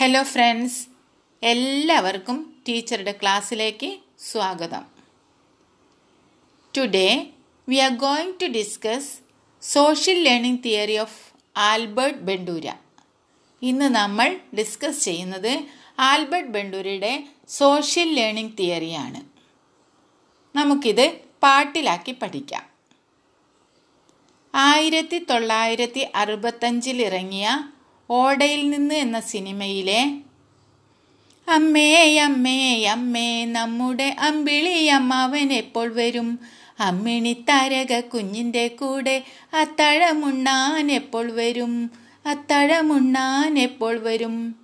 Hello friends എല്ലാവർക്കും ടീച്ചറുടെ ക്ലാസ്സിലേക്ക് സ്വാഗതം. Today we are going to discuss social learning theory of Albert Bandura ഇന്ന് നമ്മൾ ഡിസ്കസ് ചെയ്യുന്നത് ആൽബർട്ട് ബെണ്ടൂരയുടെ സോഷ്യൽ ലേണിംഗ് തിയറിയാണ് നമുക്കിത് പാട്ടിലാക്കി പഠിക്കാം. ആയിരത്തി തൊള്ളായിരത്തി അറുപത്തഞ്ചിൽ ഇറങ്ങിയ ഓടയിൽ നിന്ന് എന്ന സിനിമയിലെ അമ്മേ അമ്മേ അമ്മേ നമ്മുടെ അമ്പിളി അമ്മാവൻ എപ്പോൾ വരും? അമ്മിണി താരക കുഞ്ഞിന്റെ കൂടെ അത്തഴമുണ്ണാൻ എപ്പോൾ വരും? അത്തഴമുണ്ണാൻ എപ്പോൾ വരും?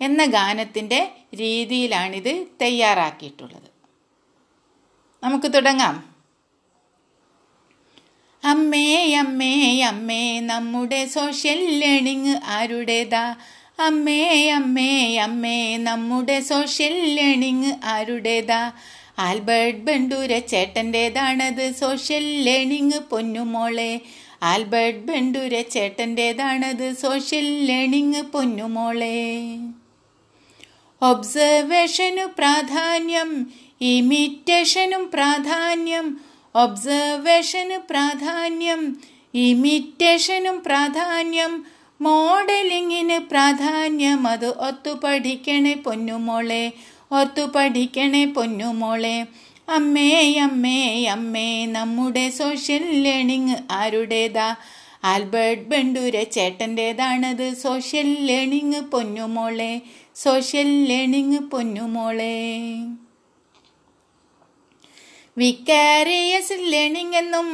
എന്ന ഗാനത്തിന്റെ രീതിയിലാണിത് തയ്യാറാക്കിയിട്ടുള്ളത്. നമുക്ക് തുടങ്ങാം. അമ്മേ അമ്മേ അമ്മേ നമ്മുടെ സോഷ്യൽ ലേണിംഗ് ആരുടേതാ? അമ്മേ അമ്മേ അമ്മേ നമ്മുടെ സോഷ്യൽ ലേണിംഗ് ആരുടേതാ? ആൽബർട്ട് ബണ്ടൂര ചേട്ടന്റേതാണത് സോഷ്യൽ ലേണിംഗ് പൊന്നുമോളെ ആൽബർട്ട് ബണ്ടൂര ചേട്ടന്റേതാണത് സോഷ്യൽ ലേണിംഗ് പൊന്നുമോളെ ഒബ്സർവേഷനു പ്രാധാന്യം ഇമിറ്റേഷനും പ്രാധാന്യം ഒബ്സർവേഷന് പ്രാധാന്യം ഇമിറ്റേഷനും പ്രാധാന്യം മോഡലിങ്ങിന് പ്രാധാന്യം. അത് ഒത്തു പഠിക്കണേ പൊന്നുമോളെ ഒത്തു പഠിക്കണേ പൊന്നുമോളെ. അമ്മേ അമ്മേ അമ്മേ നമ്മുടെ സോഷ്യൽ ലേണിംഗ് ആരുടേതാ? ആൽബർട്ട് ബണ്ടൂര ചേട്ടന്റേതാണത്. സോഷ്യൽ ലേണിംഗ് പൊന്നുമോളെ സോഷ്യൽ ലേണിംഗ് പൊന്നുമോളെ. വിക്കാരിയസ് ലേണിംഗ് എന്നും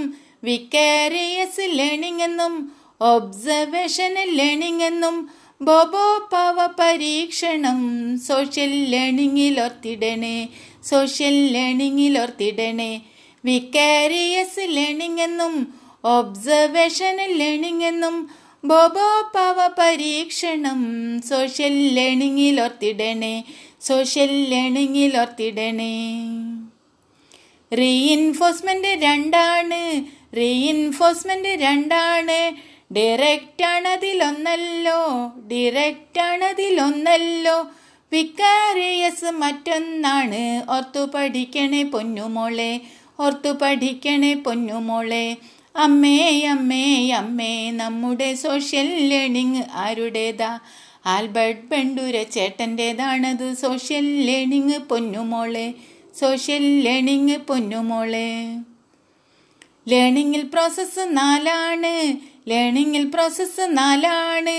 വിക്കാരിയസ് ലേണിംഗ് എന്നും ഒബ്സർവേഷൻ ലേണിംഗ് എന്നും ബോബോ പവ പരീക്ഷണം സോഷ്യൽ ലേണിംഗിൽ ഓർത്തിടണേ സോഷ്യൽ ലേണിംഗിൽ ഓർത്തിടണേ. വിക്കാരിയസ് ലേണിംഗ് എന്നും ഒബ്സർവേഷൻ ലേണിംഗ് എന്നും ബോബോ പവ പരീക്ഷണം സോഷ്യൽ ലേണിംഗിൽ ഓർത്തിടണേ സോഷ്യൽ ലേണിംഗിൽ ഓർത്തിടണേ. റീഇൻഫോഴ്സ്മെന്റ് രണ്ടാണ്. റീഇൻഫോഴ്സ്മെന്റ് രണ്ടാണ്. ഡയറക്റ്റ് ആണതിലൊന്നല്ലോ. ഡയറക്റ്റ് ആണതിലൊന്നല്ലോ. വിക്കാരിയസ് മറ്റൊന്നാണ്. ഓർത്തു പഠിക്കണേ പൊന്നുമോളെ. ഓർത്തു പഠിക്കണേ പൊന്നുമോളെ. അമ്മേ അമ്മേ അമ്മേ നമ്മുടെ സോഷ്യൽ ലേണിംഗ് ആരുടേതാ? ആൽബർട്ട് ബണ്ടൂര ചേട്ടന്റേതാണത് സോഷ്യൽ ലേണിംഗ് പൊന്നുമോളെ. സോഷ്യൽ ലേണിംഗ് പൊന്നുമോളെ ലേണിംഗിൽ പ്രോസസ്സ് നാലാണ്. ലേണിംഗിൽ പ്രോസസ്സ് നാലാണ്.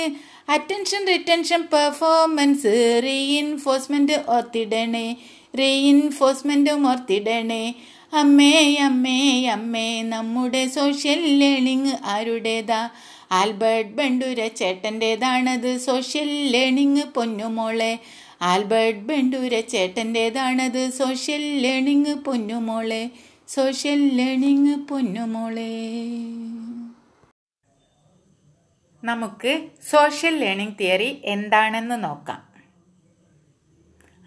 അറ്റൻഷൻ റിറ്റൻഷൻ പെർഫോമൻസ് റീഇൻഫോഴ്സ്മെന്റ് ഓർത്തിടണേ റീഇൻഫോഴ്സ്മെന്റും ഓർത്തിടണേ അമ്മേ അമ്മേ അമ്മേ നമ്മുടെ സോഷ്യൽ ലേണിംഗ് ആരുടേതാ? ആൽബർട്ട് ബണ്ടൂര ചേട്ടന്റേതാണത് സോഷ്യൽ ലേണിംഗ് പൊന്നുമോളെ ആൽബർട്ട് ബണ്ടൂര ചേട്ടന്റേതാണത് സോഷ്യൽ ലേണിംഗ് പൊന്നുമോളെ സോഷ്യൽ ലേണിംഗ് പൊന്നുമോളെ. നമുക്ക് സോഷ്യൽ ലേണിംഗ് തിയറി എന്താണെന്ന് നോക്കാം.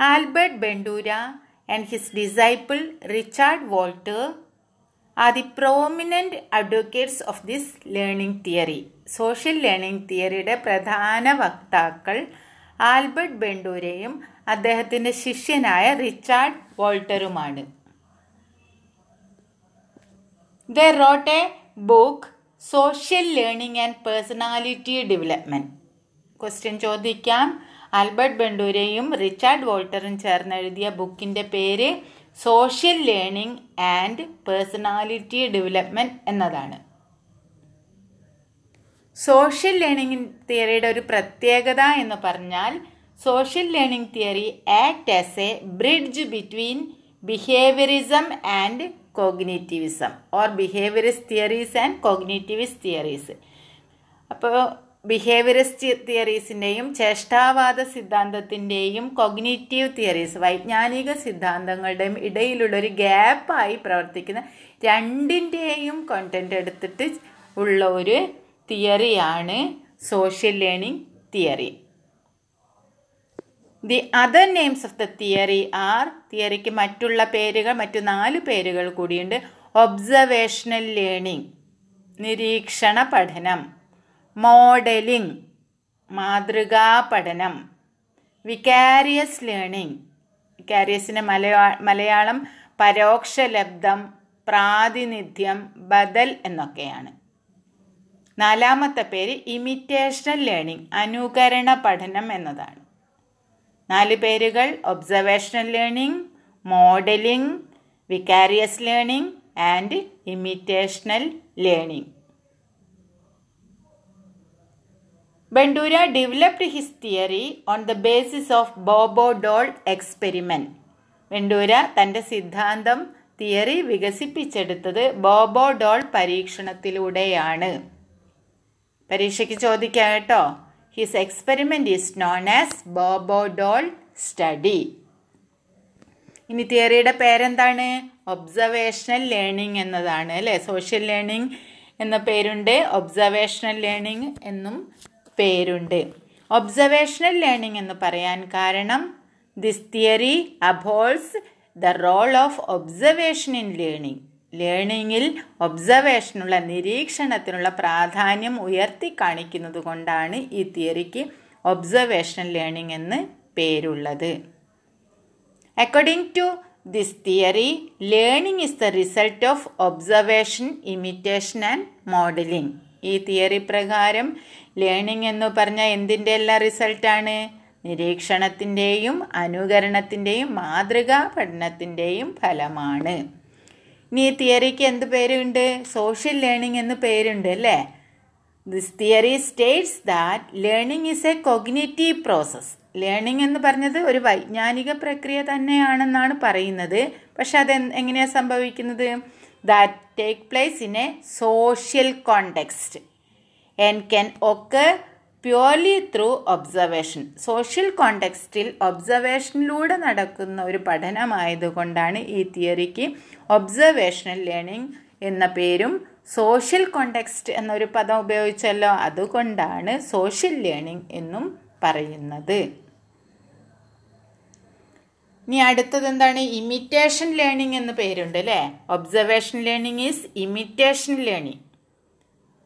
Albert Bandura and his disciple Richard Walter are the prominent advocates of this learning theory social learning തിയറിയുടെ പ്രധാന വക്താക്കൾ ആൽബർട്ട് ബെണ്ടൂരെയും അദ്ദേഹത്തിന്റെ ശിഷ്യനായ Richard വോൾട്ടറുമാണ്. The wrote a book social learning and personality development question ചോദിക്കാം. Albert ബെണ്ടൂരെയും Richard വോൾട്ടറും ചേർന്ന് എഴുതിയ ബുക്കിന്റെ പേര് social learning and personality development എന്നതാണ്. സോഷ്യൽ ലേണിംഗ് തിയറിയുടെ ഒരു പ്രത്യേകത എന്ന് പറഞ്ഞാൽ social learning theory act as a bridge between behaviourism and cognitivism or behaviourist theories and cognitivist theories അപ്പോൾ ബിഹേവിയറിസ് തിയറീസിന്റെയും ചേഷ്ടാവാദ സിദ്ധാന്തത്തിന്റെയും കൊഗ്നേറ്റീവ് തിയറീസ് വൈജ്ഞാനിക സിദ്ധാന്തങ്ങളുടെയും ഇടയിലുള്ളൊരു ഗ്യാപ്പായി പ്രവർത്തിക്കുന്ന രണ്ടിന്റെയും കോണ്ടന്റ് എടുത്തിട്ട് ഉള്ള ഒരു തിയറിയാണ് social learning theory. The other names of the theory are തിയറിക്ക് മറ്റുള്ള പേരുകൾ മറ്റു നാല് പേരുകൾ കൂടിയുണ്ട്. ഒബ്സർവേഷണൽ ലേണിംഗ് നിരീക്ഷണ പഠനം മോഡലിംഗ് മാതൃകാ പഠനം വികാരിയസ് ലേണിംഗ് വികാരിയസിന് മലയാ മലയാളം പരോക്ഷ ലബ്ധം പ്രാതിനിധ്യം ബദൽ എന്നൊക്കെയാണ്. നാലാമത്തെ പേര് ഇമിറ്റേഷണൽ ലേണിംഗ് അനുകരണ പഠനം എന്നതാണ്. നാല് പേരുകൾ observational learning modelling vicarious learning and imitational learning. Bandura developed his theory on the basis of Bobo doll experiment Bandura തന്റെ സിദ്ധാന്തം തിയറി വികസിപ്പിച്ചെടുത്തത് ബോബോ ഡോൾ പരീക്ഷണത്തിലൂടെയാണ്. പരീക്ഷയ്ക്ക് ചോദിക്കാം കേട്ടോ. His experiment is known as Bobo doll study ഇനി തിയറിയുടെ പേരെന്താണ്? ഒബ്സർവേഷണൽ ലേണിംഗ് എന്നതാണ് അല്ലേ? സോഷ്യൽ ലേണിംഗ് എന്ന പേരുണ്ട്. ഒബ്സർവേഷണൽ ലേണിംഗ് എന്നും പേരുണ്ട്. ഒബ്സർവേഷണൽ ലേണിംഗ് എന്ന് പറയാൻ കാരണം this theory upholds the role of observation in learning ലേണിങ്ങിൽ ഒബ്സർവേഷനുള്ള നിരീക്ഷണത്തിനുള്ള പ്രാധാന്യം ഉയർത്തി കാണിക്കുന്നത് കൊണ്ടാണ് ഈ തിയറിക്ക് ഒബ്സർവേഷൻ ലേണിംഗ് എന്ന് പേരുള്ളത്. According to this theory learning is the result of observation imitation and modelling ഈ തിയറി പ്രകാരം ലേണിംഗ് എന്ന് പറഞ്ഞാൽ എന്തിന്റെ എല്ലാം റിസൾട്ടാണ് നിരീക്ഷണത്തിന്റെയും അനുകരണത്തിന്റെയും മാതൃകാ പഠനത്തിന്റെയും ഫലമാണ്. ഇനി ഈ തിയറിക്ക് എന്ത് പേരുണ്ട്? സോഷ്യൽ ലേണിംഗ് എന്ന് പേരുണ്ട് അല്ലേ? This theory states that learning is a cognitive process learning എന്ന് പറഞ്ഞത് ഒരു വൈജ്ഞാനിക പ്രക്രിയ തന്നെയാണെന്നാണ് പറയുന്നത്. പക്ഷെ അത് എങ്ങനെയാണ് സംഭവിക്കുന്നത്? That take place in a social context and can occur purely through observation social കോണ്ടെക്സ്റ്റിൽ ഒബ്സർവേഷനിലൂടെ നടക്കുന്ന ഒരു പഠനമായതുകൊണ്ടാണ് ഈ തിയറിക്ക് ഒബ്സർവേഷണൽ ലേണിംഗ് എന്ന പേരും. സോഷ്യൽ കോണ്ടെക്സ്റ്റ് എന്നൊരു പദം ഉപയോഗിച്ചല്ലോ അതുകൊണ്ടാണ് സോഷ്യൽ ലേണിംഗ് എന്നും പറയുന്നത്. ഇനി അടുത്തത് എന്താണ്? ഇമിറ്റേഷൻ ലേണിംഗ് എന്ന് പേരുണ്ട് അല്ലേ? Observation learning is imitation learning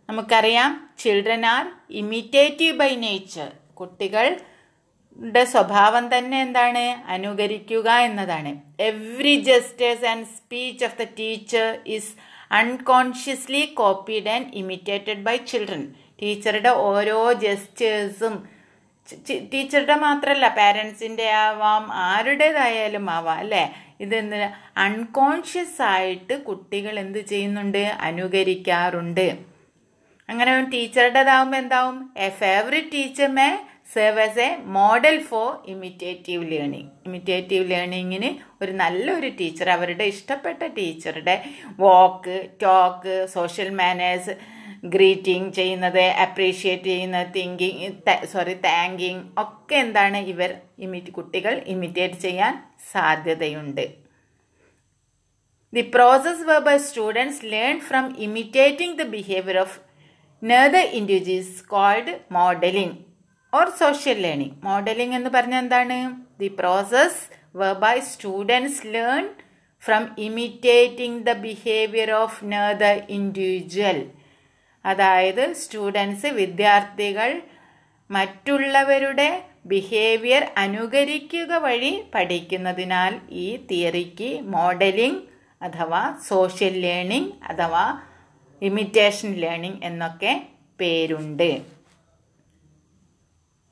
നമുക്കറിയാം children are imitative by nature കുട്ടികളുടെ സ്വഭാവം തന്നെ എന്താണ്? അനുകരിക്കുക എന്നതാണ്. Every gestures and speech of the teacher is unconsciously copied and imitated by children ടീച്ചറുടെ ഓരോ ജസ്റ്റേഴ്സും ടീച്ചറുടെ മാത്രമല്ല പാരൻസിന്റെ ആവാം ആരുടേതായാലും ആവാം അല്ലേ? ഇതെന്ത്? അൺകോൺഷ്യസ് ആയിട്ട് കുട്ടികൾ എന്ത് ചെയ്യുന്നുണ്ട്? അനുകരിക്കാറുണ്ട്. അങ്ങനെ ടീച്ചറുടേതാവുമ്പോൾ എന്താവും? A favourite teacher may serve as a model for imitative learning imitative ലേണിങ്ങിന് ഒരു നല്ലൊരു ടീച്ചർ അവരുടെ ഇഷ്ടപ്പെട്ട ടീച്ചറുടെ walk talk social manners greeting ചെയ്യുന്നത് അപ്രീഷിയേറ്റ് ചെയ്യുന്ന തിങ്കിങ് സോറി താങ്കിങ് ഒക്കെ എന്താണ് ഇവർ ഇമിറ്റ് കുട്ടികൾ ഇമിറ്റേറ്റ് ചെയ്യാൻ സാധ്യതയുണ്ട്. The process whereby students learn from imitating the behaviour of another individuals called modelling or social learning modelling എന്ന് പറഞ്ഞാൽ എന്താണ്? The process by students learn from imitating the behaviour of other individual അതായത് students വിദ്യാർത്ഥികൾ മറ്റുള്ളവരുടെ behaviour അനുകരിക്കുക വഴി പഠിക്കുന്നതിനാൽ ഈ തിയറിക്ക് മോഡലിംഗ് അഥവാ സോഷ്യൽ ലേണിംഗ് അഥവാ ഇമിറ്റേഷൻ ലേണിംഗ് എന്നൊക്കെ പേരുണ്ട്.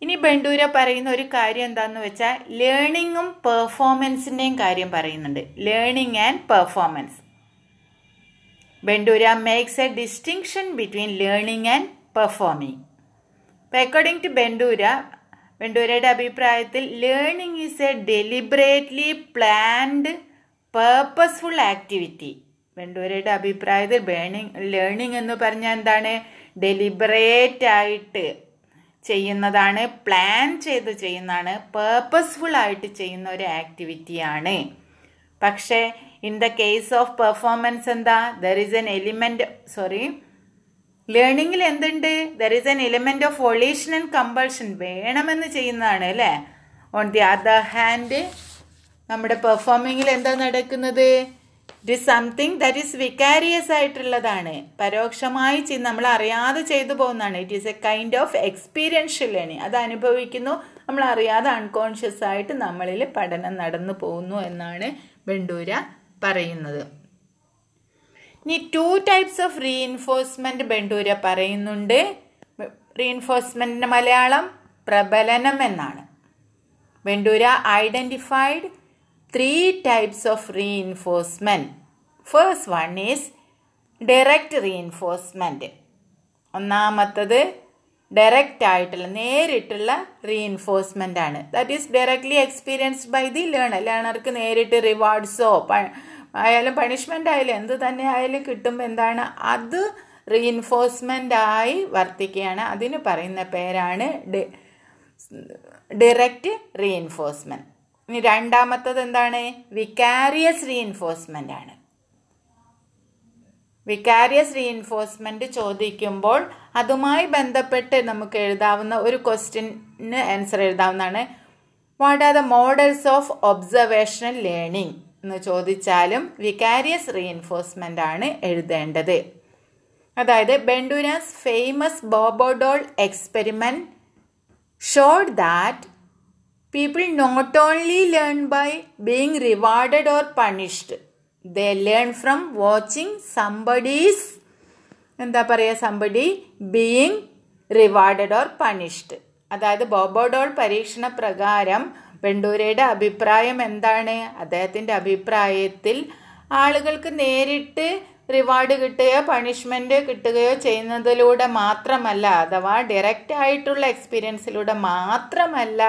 ഇനി ബണ്ടൂര പറയുന്ന ഒരു കാര്യം എന്താന്ന് വെച്ചാൽ ലേണിങ്ങും പെർഫോമൻസിന്റെയും കാര്യം പറയുന്നുണ്ട്. Learning and performance Bandura makes a distinction between learning and performing അപ്പം അക്കോർഡിംഗ് ടു ബണ്ടൂര ബണ്ടൂരയുടെ അഭിപ്രായത്തിൽ learning is a deliberately planned purposeful activity ബണ്ടൂരയുടെ അഭിപ്രായത്തിൽ ബേണിംഗ് ലേണിംഗ് എന്ന് പറഞ്ഞാൽ എന്താണ്? ഡെലിബറേറ്റ് ആയിട്ട് ചെയ്യുന്നതാണ് പ്ലാൻ ചെയ്ത് ചെയ്യുന്നതാണ് പേർപ്പസ്ഫുൾ ആയിട്ട് ചെയ്യുന്ന ഒരു ആക്ടിവിറ്റിയാണ് പക്ഷേ in the case of performance എന്താ? There is an element sorry ലേണിങ്ങിൽ എന്തുണ്ട്? There is an element of volition and compulsion വേണമെന്ന് ചെയ്യുന്നതാണ് അല്ലേ? ഓൺ ദി അതർ ഹാൻഡ് നമ്മുടെ പെർഫോമിങ്ങിൽ എന്താ നടക്കുന്നത്? It is something that is vicarious ആയിട്ടുള്ളതാണ്. പരോക്ഷമായി നമ്മൾ അറിയാതെ ചെയ്തു പോകുന്നതാണ്. It is a kind of experiential learning അത് അനുഭവിക്കുന്നു. നമ്മൾ അറിയാതെ അൺകോൺഷ്യസ് ആയിട്ട് നമ്മളിൽ പഠനം നടന്നു പോകുന്നു എന്നാണ് ബണ്ടൂര പറയുന്നത്. ഇനി two types of reinforcement Bandura പറയുന്നുണ്ട്. റീഇൻഫോഴ്സ്മെന്റിന്റെ മലയാളം പ്രബലനം എന്നാണ്. Bandura identified three types of reinforcement. First one is direct reinforcement. ഒന്നാമത്തത് ഡയറക്റ്റ് ആയിട്ടുള്ള നേരിട്ടുള്ള റീഇൻഫോഴ്സ്മെന്റ് ആണ്. That is directly experienced by the learner ലേണർക്ക് നേരിട്ട് റിവാർഡ്സോ ആയാലും പണിഷ്മെന്റ് ആയാലും എന്ത് തന്നെ ആയാലും കിട്ടുമ്പോൾ എന്താണ്? അത് റീഇൻഫോഴ്സ്മെന്റ് ആയി വർത്തിക്കുകയാണ്. അതിന് പറയുന്ന പേരാണ് ഡയറക്റ്റ് റീഇൻഫോഴ്സ്മെന്റ് ഇനി രണ്ടാമത്തത് എന്താണ്? വിക്കാരിയസ് റീഇൻഫോഴ്സ്മെന്റ് ആണ്. വിക്കാരിയസ് റീഇൻഫോഴ്സ്മെന്റ് ചോദിക്കുമ്പോൾ അതുമായി ബന്ധപ്പെട്ട് നമുക്ക് എഴുതാവുന്ന ഒരു ക്വസ്റ്റ്യന് ആൻസർ എഴുതാവുന്നതാണ്. What are the models of observational learning എന്ന് ചോദിച്ചാലും വിക്കാരിയസ് റീഇൻഫോഴ്സ്മെന്റ് ആണ് എഴുതേണ്ടത്. അതായത് Bandura's famous Bobo doll experiment showed that people not only learn by being rewarded or punished they learn from watching somebody's എന്താ പറയുക somebody being rewarded or punished അതായത് Bobo doll പരീക്ഷണ പ്രകാരം ബെണ്ടൂരയുടെ അഭിപ്രായം എന്താണ്? അദ്ദേഹത്തിന്റെ അഭിപ്രായത്തിൽ ആളുകൾക്ക് നേരിട്ട് റിവാർഡ് കിട്ടുകയോ പണിഷ്മെന്റ് കിട്ടുകയോ ചെയ്യുന്നതിലൂടെ മാത്രമല്ല അഥവാ ഡയറക്റ്റ് ആയിട്ടുള്ള എക്സ്പീരിയൻസിലൂടെ മാത്രമല്ല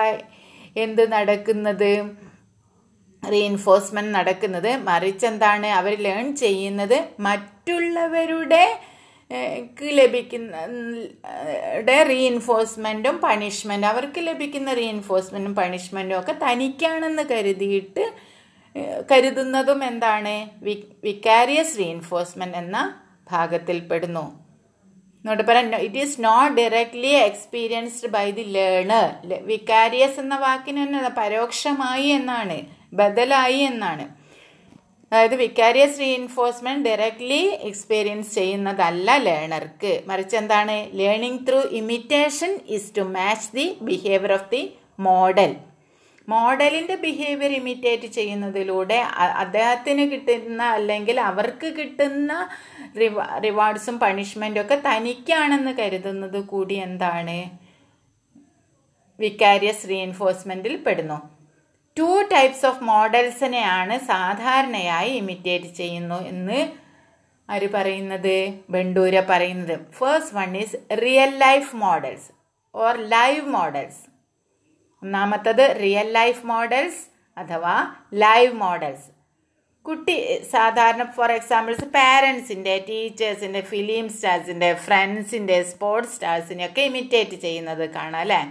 എന്ത് നടക്കുന്നത്? റീഎൻഫോഴ്സ്മെന്റ് നടക്കുന്നത്. മറിച്ച് എന്താണ് അവർ ലേൺ ചെയ്യുന്നത്? മറ്റുള്ളവരുടെ ലഭിക്കുന്ന റീഇൻഫോഴ്സ്മെന്റും പണിഷ്മെന്റും അവർക്ക് ലഭിക്കുന്ന റീഇൻഫോഴ്സ്മെന്റും പണിഷ്മെന്റും ഒക്കെ തനിക്കാണെന്ന് കരുതിയിട്ട് കരുതുന്നതും എന്താണ്? വിക്കാരിയസ് റീഇൻഫോഴ്സ്മെന്റ് എന്ന ഭാഗത്തിൽപ്പെടുന്നു. എന്നോട് പറയാം it is not directly experienced by the learner vicarious എന്ന വാക്കിന് തന്നെ പരോക്ഷമായി എന്നാണ് ബദലായി എന്നാണ്. അതായത് വിക്കാരിയസ് റീഇൻഫോഴ്സ്മെന്റ് ഡയറക്ട്ലി എക്സ്പീരിയൻസ് ചെയ്യുന്നതല്ല ലേണർക്ക് മറിച്ച് എന്താണ്? Learning through imitation is to match the behaviour of the model മോഡലിന്റെ ബിഹേവിയർ ഇമിറ്റേറ്റ് ചെയ്യുന്നതിലൂടെ അദ്ദേഹത്തിന് കിട്ടുന്ന അല്ലെങ്കിൽ അവർക്ക് കിട്ടുന്ന റിവാ റിവാർഡ്സും പണിഷ്മെന്റും ഒക്കെ തനിക്കാണെന്ന് കരുതുന്നത് കൂടി എന്താണ്? വിക്കാരിയസ് റീഎൻഫോഴ്സ്മെന്റിൽ പെടുന്നു. ടു ടൈപ്സ് ഓഫ് മോഡൽസിനെയാണ് സാധാരണയായി ഇമിറ്റേറ്റ് ചെയ്യുന്നു എന്ന് ആര് പറയുന്നത്? ബണ്ടൂര പറയുന്നത്. First one is real life models or live models ഒന്നാമത്തത് റിയൽ ലൈഫ് മോഡൽസ് അഥവാ ലൈവ് മോഡൽസ് കുട്ടി സാധാരണ ഫോർ എക്സാമ്പിൾസ് പാരൻസിന്റെ ടീച്ചേഴ്സിന്റെ ഫിലിം സ്റ്റാർസിന്റെ ഫ്രണ്ട്സിന്റെ സ്പോർട്സ് സ്റ്റാർസിനെ ഒക്കെ ഇമിറ്റേറ്റ് ചെയ്യുന്നത് കാണാം അല്ലേ?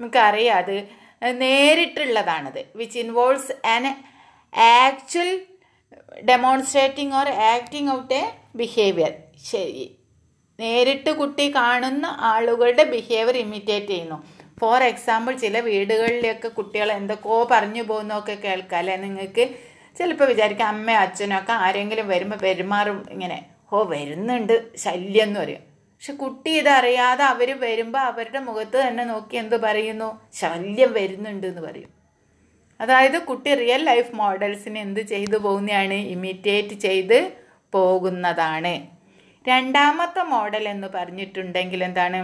നമുക്കറിയാം അത് നേരിട്ടുള്ളതാണത് which involves an actual demonstrating or acting out a behaviour ശരി. നേരിട്ട് കുട്ടി കാണുന്ന ആളുകളുടെ ബിഹേവിയർ ഇമിറ്റേറ്റ് ചെയ്യുന്നു. ഫോർ എക്സാമ്പിൾ ചില വീടുകളിലൊക്കെ കുട്ടികൾ എന്തൊക്കെയോ പറഞ്ഞു പോകുന്നൊക്കെ കേൾക്കാം അല്ലെ? നിങ്ങൾക്ക് ചിലപ്പോൾ വിചാരിക്കാം അമ്മയോ അച്ഛനൊക്കെ ആരെങ്കിലും വരുമ്പോൾ പെരുമാറും ഇങ്ങനെ ഓ വരുന്നുണ്ട് ശല്യം എന്ന് പറയും. പക്ഷെ കുട്ടി ഇതറിയാതെ അവർ വരുമ്പോൾ അവരുടെ മുഖത്ത് തന്നെ നോക്കി എന്ത് പറയുന്നു? ശല്യം വരുന്നുണ്ട് എന്ന് പറയും. അതായത് കുട്ടി റിയൽ ലൈഫ് മോഡൽസിന് എന്ത് ചെയ്തു പോകുന്നതാണ്? ഇമിറ്റേറ്റ് ചെയ്ത് പോകുന്നതാണ്. രണ്ടാമത്തെ മോഡൽ എന്ന് പറഞ്ഞിട്ടുണ്ടെങ്കിൽ എന്താണ്?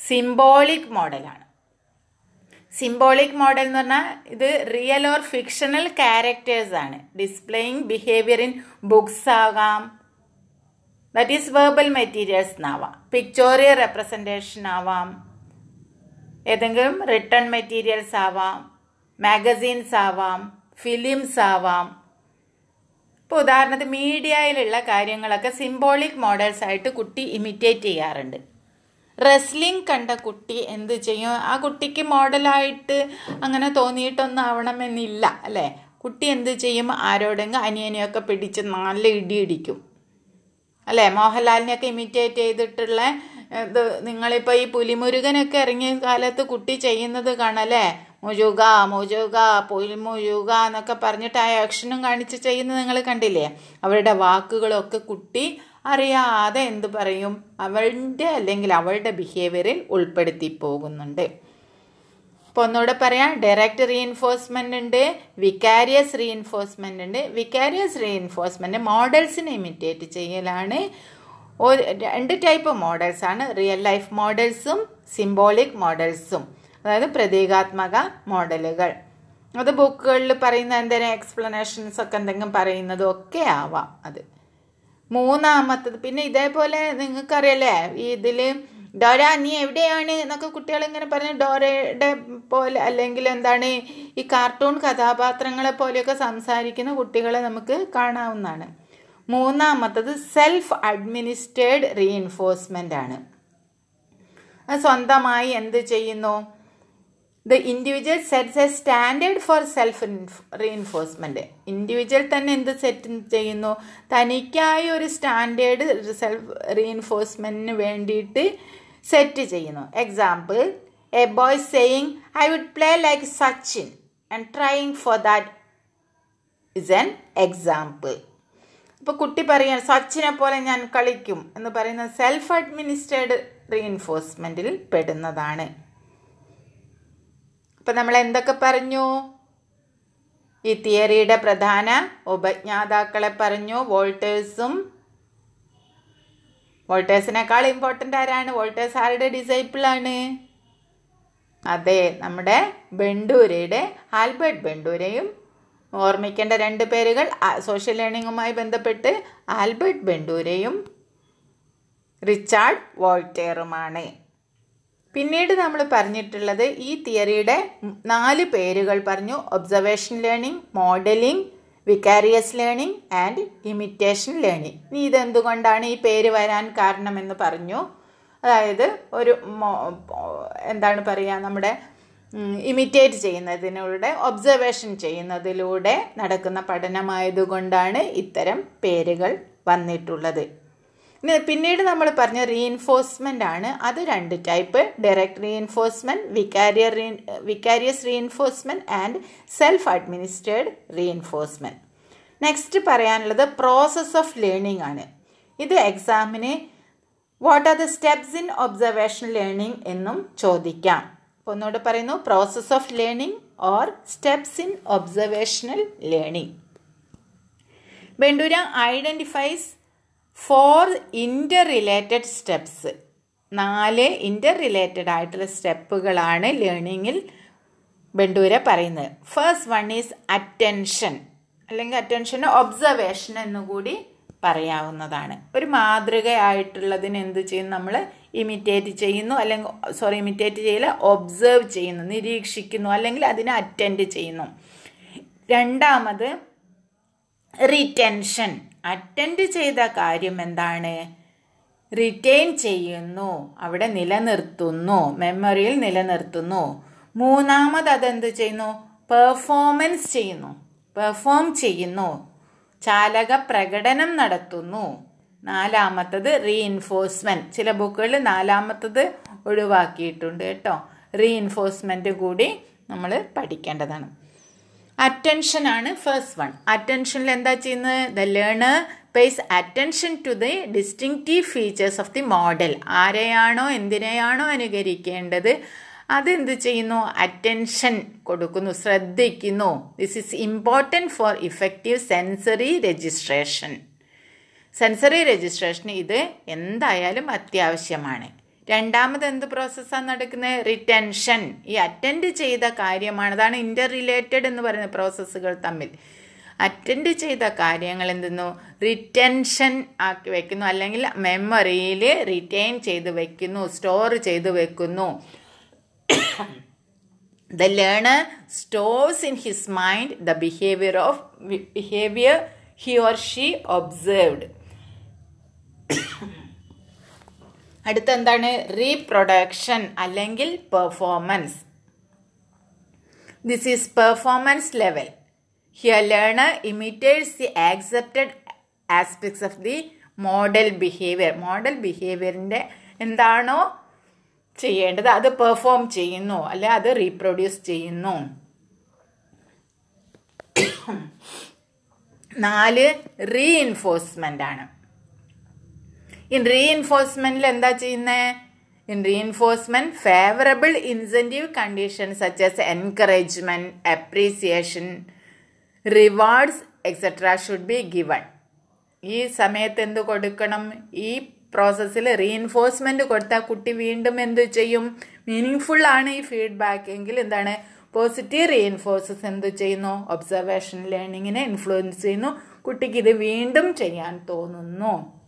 സിംബോളിക് മോഡലാണ് സിംബോളിക് മോഡൽ എന്ന് പറഞ്ഞാൽ ഇത് റിയൽ ഓർ ഫിക്ഷണൽ ക്യാരക്ടേഴ്സ് ആണ്. ഡിസ്പ്ലേയിങ് ബിഹേവിയർ ഇൻ ബുക്സ് ആകാം. ദാറ്റ് ഈസ് വേർബൽ മെറ്റീരിയൽസ് എന്നാവാം പിക്ചോറിയൽ റെപ്രസെന്റേഷൻ ആവാം. ഏതെങ്കിലും റിട്ടേൺ മെറ്റീരിയൽസ് ആവാം. മാഗസീൻസ് ആവാം. ഫിലിംസ് ആവാം. ഇപ്പോൾ ഉദാഹരണത്തിന് മീഡിയയിലുള്ള കാര്യങ്ങളൊക്കെ സിംബോളിക് മോഡൽസ് ആയിട്ട് കുട്ടി ഇമിറ്റേറ്റ് ചെയ്യാറുണ്ട്. റെസ്ലിംഗ് കണ്ട കുട്ടി എന്ത് ചെയ്യും? ആ കുട്ടിക്ക് മോഡലായിട്ട് അങ്ങനെ തോന്നിയിട്ടൊന്നും ആവണമെന്നില്ല അല്ലേ? കുട്ടി എന്ത് ചെയ്യും? ആരോടെങ്കിലും അനിയനെയൊക്കെ പിടിച്ച് നല്ല ഇടിയിടിക്കും അല്ലേ? മോഹൻലാലിനെയൊക്കെ ഇമിറ്റേറ്റ് ചെയ്തിട്ടുള്ള ഇത് നിങ്ങളിപ്പോൾ ഈ പുലിമുരുകനൊക്കെ ഇറങ്ങിയ കാലത്ത് കുട്ടി ചെയ്യുന്നത് കാണല്ലേ? മുഴുക മുഴുക പുലിമുഴുക എന്നൊക്കെ പറഞ്ഞിട്ട് ആ ആക്ഷനും കാണിച്ച് ചെയ്യുന്നത് നിങ്ങൾ കണ്ടില്ലേ? അവരുടെ വാക്കുകളൊക്കെ കുട്ടി അറിയാതെ എന്തു പറയും? അവളുടെ അല്ലെങ്കിൽ അവളുടെ ബിഹേവിയറിൽ ഉൾപ്പെടുത്തി പോകുന്നുണ്ട്. ഇപ്പോൾ ഒന്നുകൂടെ പറയാം. ഡയറക്റ്റ് റീഎൻഫോഴ്സ്മെന്റ് ഉണ്ട് വിക്കാരിയസ് റീഎൻഫോഴ്സ്മെന്റ് ഉണ്ട്. വിക്കാരിയസ് റീഎൻഫോഴ്സ്മെന്റ് മോഡൽസിനെ ഇമിറ്റേറ്റ് ചെയ്യലാണ്. രണ്ട് ടൈപ്പ് മോഡൽസാണ് റിയൽ ലൈഫ് മോഡൽസും സിംബോളിക് മോഡൽസും അതായത് പ്രതീകാത്മക മോഡലുകൾ അത് ബുക്കുകളിൽ പറയുന്ന എന്തെങ്കിലും എക്സ്പ്ലനേഷൻസ് ഒക്കെ എന്തെങ്കിലും പറയുന്നതും ഒക്കെ ആവാം അത്. മൂന്നാമത്തത്. പിന്നെ ഇതേപോലെ നിങ്ങൾക്കറിയല്ലേ ഇതിൽ ഡോര നീ എവിടെയാണ് എന്നൊക്കെ കുട്ടികൾ ഇങ്ങനെ പറഞ്ഞ് ഡോരയുടെ പോലെ അല്ലെങ്കിൽ എന്താണ് ഈ കാർട്ടൂൺ കഥാപാത്രങ്ങളെ പോലെയൊക്കെ സംസാരിക്കുന്ന കുട്ടികളെ നമുക്ക് കാണാവുന്നതാണ്. മൂന്നാമത്തത് സെൽഫ് അഡ്മിനിസ്ട്രേഡ് റീഎൻഫോഴ്സ്മെന്റ് ആണ്. സ്വന്തമായി എന്ത് ചെയ്യുന്നു? The individual sets a standard for self reinforcement individual തന്നെ എന്ത് സെറ്റ് ചെയ്യുന്നു? തനിക്കായി ഒരു സ്റ്റാൻഡേർഡ് സെൽഫ് റീഇൻഫോഴ്സ്മെന്റിന് വേണ്ടിയിട്ട് സെറ്റ് ചെയ്യുന്നു. Example a boy saying I would play like Sachin and trying for that is an example ഇപ്പോൾ കുട്ടി പറയുക സച്ചിനെ പോലെ ഞാൻ കളിക്കും എന്ന് പറയുന്നത് സെൽഫ് അഡ്മിനിസ്ട്രേഡ് റീഇൻഫോഴ്സ്മെന്റിൽ പെടുന്നതാണ്. അപ്പം നമ്മൾ എന്തൊക്കെ പറഞ്ഞു? ഈ തിയറിയുടെ പ്രധാന ഉപജ്ഞാതാക്കളെ പറഞ്ഞു. വോൾട്ടേഴ്സും വോൾട്ടേഴ്സിനേക്കാൾ ഇമ്പോർട്ടന്റ് ആരാണ്? വോൾട്ടേഴ്സ് ആരുടെ ഡിസൈപ്പിളാണ് അതെ നമ്മുടെ ബെണ്ടൂരയുടെ ആൽബർട്ട് ബെണ്ടൂരയും ഓർമ്മിക്കേണ്ട രണ്ട് പേരുകൾ സോഷ്യൽ ലേണിങ്ങുമായി ബന്ധപ്പെട്ട് ആൽബർട്ട് ബെണ്ടൂരയും റിച്ചാർഡ് വോൾട്ടേറുമാണ്. പിന്നീട് നമ്മൾ പറഞ്ഞിട്ടുള്ളത് ഈ തിയറിയുടെ നാല് പേരുകൾ പറഞ്ഞു. Observation learning modelling vicarious learning and imitation learning ഇനി ഇതെന്തുകൊണ്ടാണ് ഈ പേര് വരാൻ കാരണമെന്ന് പറഞ്ഞു. അതായത് ഒരു എന്താണ് പറയുക നമ്മുടെ ഇമിറ്റേറ്റ് ചെയ്യുന്നതിലൂടെ ഒബ്സർവേഷൻ ചെയ്യുന്നതിലൂടെ നടക്കുന്ന പഠനമായതുകൊണ്ടാണ് ഇത്തരം പേരുകൾ വന്നിട്ടുള്ളത്. പിന്നീട് നമ്മൾ പറഞ്ഞ റീഇൻഫോഴ്സ്മെന്റ് ആണ്. അത് രണ്ട് type direct reinforcement vicarious re vicarious reinforcement and self administered reinforcement next പറയാനുള്ളത് പ്രോസസ് ഓഫ് ലേണിംഗ് ആണ്. ഇത് എക്സാമിന് what are the steps in observation learning എന്നും ചോദിക്കാം. അപ്പോൾ ഒന്നുകൂടെ പറയുന്നു. Process of learning or steps in observational learning Bandura identifies four interrelated steps. നാല് ഇന്റർ റിലേറ്റഡ് ആയിട്ടുള്ള സ്റ്റെപ്പുകളാണ് ലേണിങ്ങിൽ ബണ്ടൂരെ പറയുന്നത്. First one is attention. അല്ലെങ്കിൽ അറ്റൻഷൻ ഒബ്സർവേഷൻ എന്നുകൂടി പറയാവുന്നതാണ്. ഒരു മാതൃകയായിട്ടുള്ളതിന് എന്ത് ചെയ്യും നമ്മൾ ഇമിറ്റേറ്റ് ചെയ്യുന്നു. അല്ലെങ്കിൽ സോറി ഇമിറ്റേറ്റ് ചെയ്യില്ല ഒബ്സേർവ് ചെയ്യുന്നു. നിരീക്ഷിക്കുന്നു. അല്ലെങ്കിൽ അതിനെ അറ്റൻഡ് ചെയ്യുന്നു. രണ്ടാമത് റിറ്റൻഷൻ അറ്റൻഡ് ചെയ്ത കാര്യം എന്താണ്? റിറ്റെയിൻ ചെയ്യുന്നു. അവിടെ നിലനിർത്തുന്നു. മെമ്മറിയിൽ നിലനിർത്തുന്നു. മൂന്നാമത് അതെന്ത് ചെയ്യുന്നു? പെർഫോമൻസ് ചെയ്യുന്നു. പെർഫോം ചെയ്യുന്നു. ചാലക പ്രകടനം നടത്തുന്നു. നാലാമത്തത് റീഇൻഫോഴ്സ്മെന്റ് ചില ബുക്കുകളിൽ നാലാമത്തത് ഒഴിവാക്കിയിട്ടുണ്ട് കേട്ടോ. റീഇൻഫോഴ്സ്മെന്റ് കൂടി നമ്മൾ പഠിക്കേണ്ടതാണ്. അറ്റൻഷൻ ആണ് ഫസ്റ്റ് വൺ അറ്റൻഷനിൽ എന്താ ചെയ്യുന്നത്? The learner pays attention to the distinctive features of the model ആരെയാണോ എന്തിനെയാണോ അനുകരിക്കേണ്ടത്? അതെന്ത് ചെയ്യുന്നു? അറ്റൻഷൻ കൊടുക്കുന്നു ശ്രദ്ധിക്കുന്നു. This is important for effective sensory registration sensory registration ഇത് എന്തായാലും അത്യാവശ്യമാണ്. രണ്ടാമത് എന്ത് പ്രോസസ്സാണ് നടക്കുന്നത് റിറ്റൻഷൻ ഈ അറ്റൻഡ് ചെയ്ത കാര്യമാണ്. അതാണ് ഇന്റർ റിലേറ്റഡ് എന്ന് പറയുന്ന പ്രോസസ്സുകൾ തമ്മിൽ. അറ്റൻഡ് ചെയ്ത കാര്യങ്ങൾ എന്തെന്നു? റിറ്റൻഷൻ ആക്കി വെക്കുന്നു. അല്ലെങ്കിൽ മെമ്മറിയിൽ റിറ്റെയിൻ ചെയ്ത് വെക്കുന്നു. സ്റ്റോർ ചെയ്ത് വെക്കുന്നു. The learner stores in his mind the behaviour of behaviour he or she observed അടുത്ത എന്താണ് റീപ്രൊഡക്ഷൻ അല്ലെങ്കിൽ performance this is performance level here learner imitates the accepted aspects of the model behaviour model ബിഹേവിയറിന്റെ എന്താണോ ചെയ്യേണ്ടത്? അത് perform ചെയ്യുന്നു അല്ലെ? അത് reproduce ചെയ്യുന്നു. നാല് റീഇൻഫോഴ്സ്മെന്റ് ആണ്. ഇൻ റീഇൻഫോഴ്സ്മെന്റിൽ എന്താ ചെയ്യുന്നത് in reinforcement favourable incentive condition such as encouragement appreciation rewards etcetera should be given ഈ സമയത്ത് എന്ത് കൊടുക്കണം? ഈ പ്രോസസ്സിൽ റീഇൻഫോഴ്സ്മെന്റ് കൊടുത്താൽ കുട്ടി വീണ്ടും എന്ത് ചെയ്യും? മീനിങ് ഫുൾ ആണ് ഈ ഫീഡ്ബാക്ക് എങ്കിൽ എന്താണ്? പോസിറ്റീവ് റീഎൻഫോഴ്സസ് എന്ത് ചെയ്യുന്നു? ഒബ്സർവേഷൻ ലേണിങ്ങിനെ ഇൻഫ്ലുവൻസ് ചെയ്യുന്നു. കുട്ടിക്ക് ഇത് വീണ്ടും ചെയ്യാൻ തോന്നുന്നു.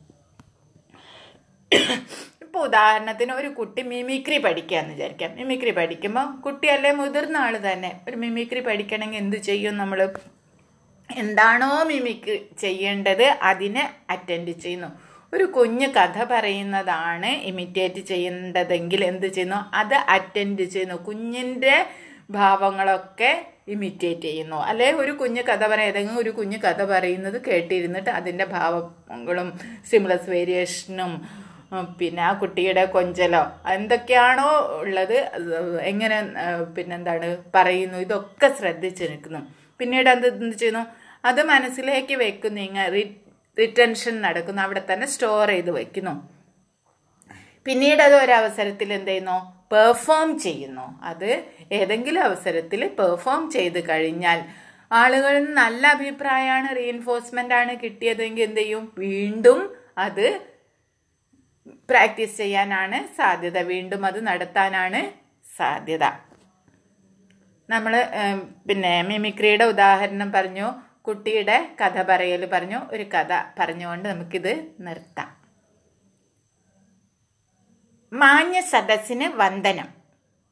ഇപ്പോൾ ഉദാഹരണത്തിന് ഒരു കുട്ടി മിമിക്രി പഠിക്കുകയെന്ന് വിചാരിക്കാം. മിമിക്രി പഠിക്കുമ്പോൾ കുട്ടി അല്ലെ മുതിർന്ന ആൾ തന്നെ. ഒരു മിമിക്രി പഠിക്കണമെങ്കിൽ എന്ത് ചെയ്യും നമ്മൾ എന്താണോ മിമിക്രി ചെയ്യേണ്ടത് അതിനെ അറ്റൻഡ് ചെയ്യുന്നു. ഒരു കുഞ്ഞ് കഥ പറയുന്നതാണ് ഇമിറ്റേറ്റ് ചെയ്യേണ്ടതെങ്കിൽ എന്ത് ചെയ്യുന്നു? അത് അറ്റൻഡ് ചെയ്യുന്നു. കുഞ്ഞിന്റെ ഭാവങ്ങളൊക്കെ ഇമിറ്റേറ്റ് ചെയ്യുന്നു. അല്ലെ? ഒരു കുഞ്ഞ് കഥ പറയാം ഏതെങ്കിലും ഒരു കുഞ്ഞ് കഥ പറയുന്നത് കേട്ടിരുന്നിട്ട് അതിന്റെ ഭാവങ്ങളും സിമിലസ് വേരിയേഷനും പിന്നെ ആ കുട്ടിയുടെ കൊഞ്ചലോ എന്തൊക്കെയാണോ ഉള്ളത് എങ്ങനെ പിന്നെന്താണ് പറയുന്നു ഇതൊക്കെ ശ്രദ്ധിച്ച് നിൽക്കുന്നു. പിന്നീട് എന്ത് ചെയ്യുന്നു? അത് മനസ്സിലേക്ക് വെക്കുന്നു ഇങ്ങനെ റിറ്റൻഷൻ നടക്കുന്നു അവിടെ തന്നെ സ്റ്റോർ ചെയ്ത് വെക്കുന്നു. പിന്നീട് അത് ഒരവസരത്തിൽ എന്ത് ചെയ്യുന്നു? പെർഫോം ചെയ്യുന്നു. അത് ഏതെങ്കിലും അവസരത്തിൽ പെർഫോം ചെയ്ത് കഴിഞ്ഞാൽ ആളുകളിൽ നല്ല അഭിപ്രായമാണ് റീഎൻഫോഴ്സ്മെന്റ് ആണ് കിട്ടിയതെങ്കിൽ എന്ത് ചെയ്യും? വീണ്ടും അത് പ്രാക്ടീസ് ചെയ്യാനാണ് സാധ്യത. വീണ്ടും അത് നടത്താനാണ് സാധ്യത. നമ്മൾ പിന്നെ മിമിക്രിയുടെ ഉദാഹരണം പറഞ്ഞു കുട്ടിയുടെ കഥ പറയൽ പറഞ്ഞു ഒരു കഥ പറഞ്ഞുകൊണ്ട് നമുക്കിത് നിർത്താം. മാന്യ സദസ്സിന് വന്ദനം.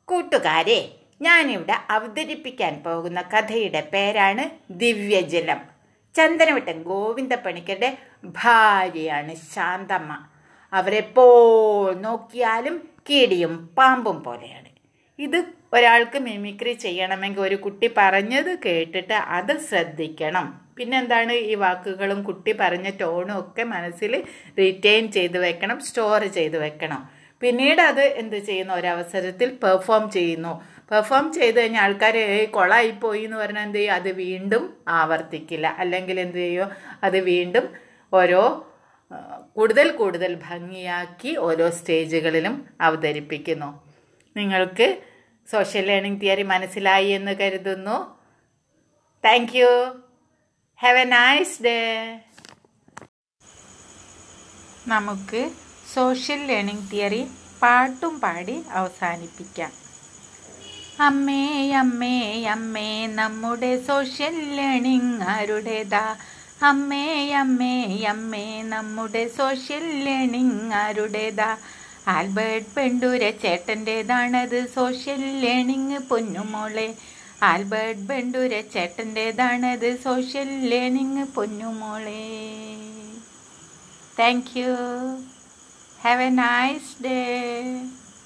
കൂട്ടുകാരെ ഞാനിവിടെ അവതരിപ്പിക്കാൻ പോകുന്ന കഥയുടെ പേരാണ് ദിവ്യജലം. ചന്ദനവട്ടം ഗോവിന്ദ പണിക്കരുടെ ഭാര്യയാണ് ശാന്തമ്മ. അവരെപ്പോൾ നോക്കിയാലും കീടിയും പാമ്പും പോലെയാണ്. ഇത് ഒരാൾക്ക് മിമിക്രി ചെയ്യണമെങ്കിൽ ഒരു കുട്ടി പറഞ്ഞത് കേട്ടിട്ട് അത് ശ്രദ്ധിക്കണം. പിന്നെന്താണ് ഈ വാക്കുകളും കുട്ടി പറഞ്ഞ ടോണും ഒക്കെ മനസ്സിൽ റിറ്റെയിൻ ചെയ്ത് വെക്കണം സ്റ്റോർ ചെയ്ത് വെക്കണം. പിന്നീട് അത് എന്ത് ചെയ്യുന്നു? ഒരവസരത്തിൽ പെർഫോം ചെയ്യുന്നു. പെർഫോം ചെയ്ത് കഴിഞ്ഞാൽ ആൾക്കാർ കൊളായി പോയി എന്ന് പറഞ്ഞാൽ എന്ത് ചെയ്യും? അത് വീണ്ടും ആവർത്തിക്കില്ല. അല്ലെങ്കിൽ എന്ത് ചെയ്യും? അത് വീണ്ടും ഓരോ കൂടുതൽ കൂടുതൽ ഭംഗിയാക്കി ഓരോ സ്റ്റേജുകളിലും അവതരിപ്പിക്കുന്നു. നിങ്ങൾക്ക് സോഷ്യൽ ലേണിംഗ് തിയറി മനസ്സിലായി എന്ന് കരുതുന്നു. Thank you have a nice day നമുക്ക് സോഷ്യൽ ലേണിംഗ് തിയറി പാട്ടും പാടി അവസാനിപ്പിക്കാം. അമ്മേ അമ്മേ അമ്മേ നമ്മുടെ സോഷ്യൽ ലേണിംഗ് ആരുടേതാ? അമ്മേ അമ്മേ അമ്മേ നമ്മുടെ സോഷ്യൽ ലേണിംഗ് ആരുടേതാ? ആൽബർട്ട് പെണ്ടൂര ചേട്ടന്റെതാണത് സോഷ്യൽ ലേണിംഗ് പൊന്നുമോളെ. ആൽബർട്ട് പെണ്ടൂര ചേട്ടന്റെതാണത് സോഷ്യൽ ലേണിംഗ് പൊന്നുമോളെ. Thank you have a nice day